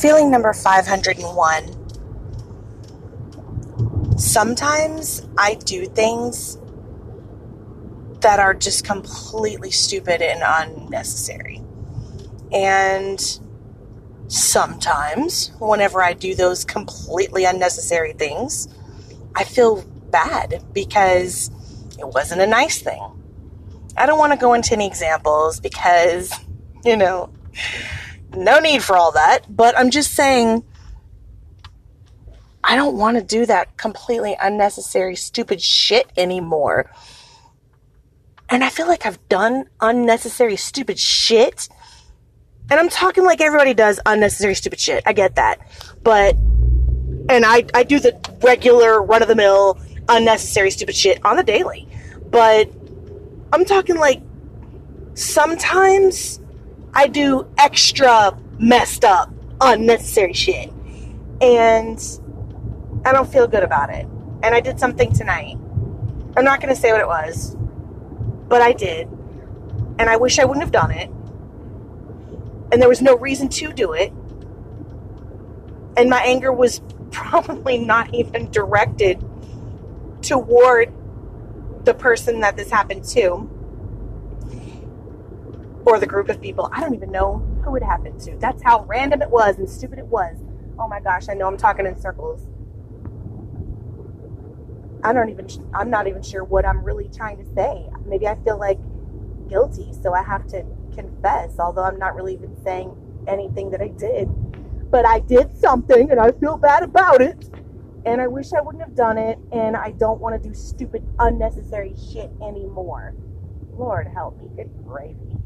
Feeling number 501. Sometimes I do things that are just completely stupid and unnecessary. And sometimes, whenever I do those completely unnecessary things, I feel bad because it wasn't a nice thing. I don't want to go into any examples because, you know, no need for all that, but I'm just saying I don't want to do that completely unnecessary, stupid shit anymore. And I feel like I've done unnecessary, stupid shit. And I'm talking like everybody does unnecessary, stupid shit. I get that. But, and I, I do the regular, run of the mill, unnecessary, stupid shit on the daily. But I'm talking like sometimes I do extra messed up, unnecessary shit. And I don't feel good about it. And I did something tonight. I'm not going to say what it was, but I did. And I wish I wouldn't have done it. And there was no reason to do it. And my anger was probably not even directed toward the person that this happened to or the group of people. I don't even know who it happened to. That's how random it was and stupid it was. Oh my gosh, I know I'm talking in circles. I don't even, I'm not even sure what I'm really trying to say. Maybe I feel like guilty, so I have to confess, although I'm not really even saying anything that I did. But I did something and I feel bad about it. And I wish I wouldn't have done it. And I don't want to do stupid, unnecessary shit anymore. Lord help me. Good gravy.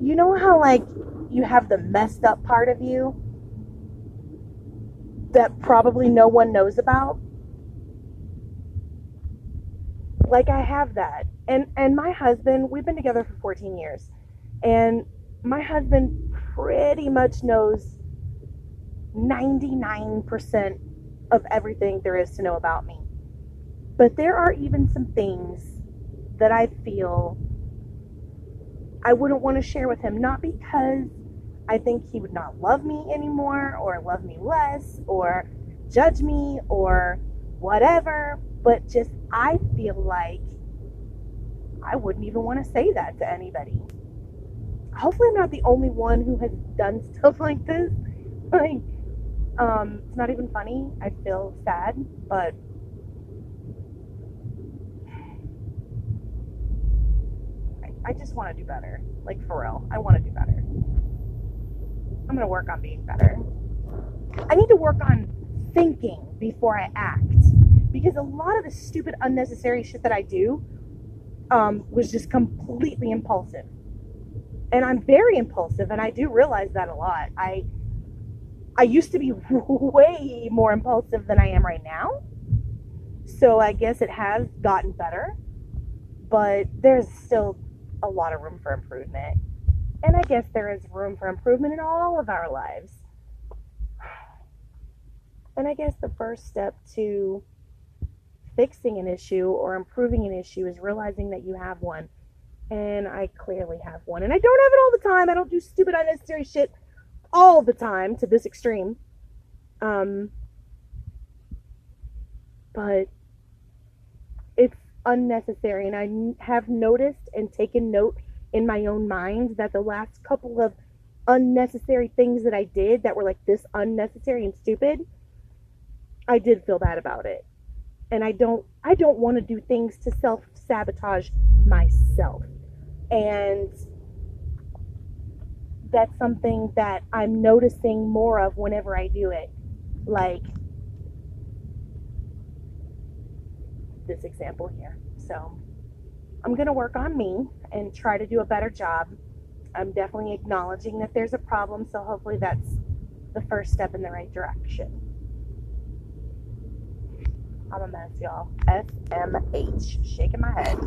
You know how, like, you have the messed up part of you? that probably no one knows about like I have that. And and my husband, we've been together for 14 years. And my husband pretty much knows 99% of everything there is to know about me. But there are even some things that I feel I wouldn't want to share with him not because I think he would not love me anymore or love me less or judge me or whatever. But just, I feel like I wouldn't even want to say that to anybody. Hopefully, I'm not the only one who has done stuff like this. Like, um, it's not even funny. I feel sad, but I, just want to do better. Like, for real. I want to do better. I'm going to work on being better. I need to work on thinking before I act because a lot of the stupid, unnecessary shit that I do um, was just completely impulsive. And I'm very impulsive, and I do realize that a lot. I I used to be way more impulsive than I am right now. So I guess it has gotten better, but there's still a lot of room for improvement. And I guess there is room for improvement in all of our lives. And I guess the first step to fixing an issue or improving an issue is realizing that you have one. And I clearly have one. And I don't have it all the time. I don't do stupid, unnecessary shit all the time to this extreme. Um, but it's unnecessary. And I have noticed and taken note in my own mind that the last couple of unnecessary things that I did that were like this unnecessary and stupid, I did feel bad about it. And I don't I don't want to do things to self-sabotage myself. And that's something that I'm noticing more of whenever I do it. Like this example here. So I'm going to work on me and try to do a better job. I'm definitely acknowledging that there's a problem, so hopefully that's the first step in the right direction. I'm a mess, y'all. SMH. Shaking my head.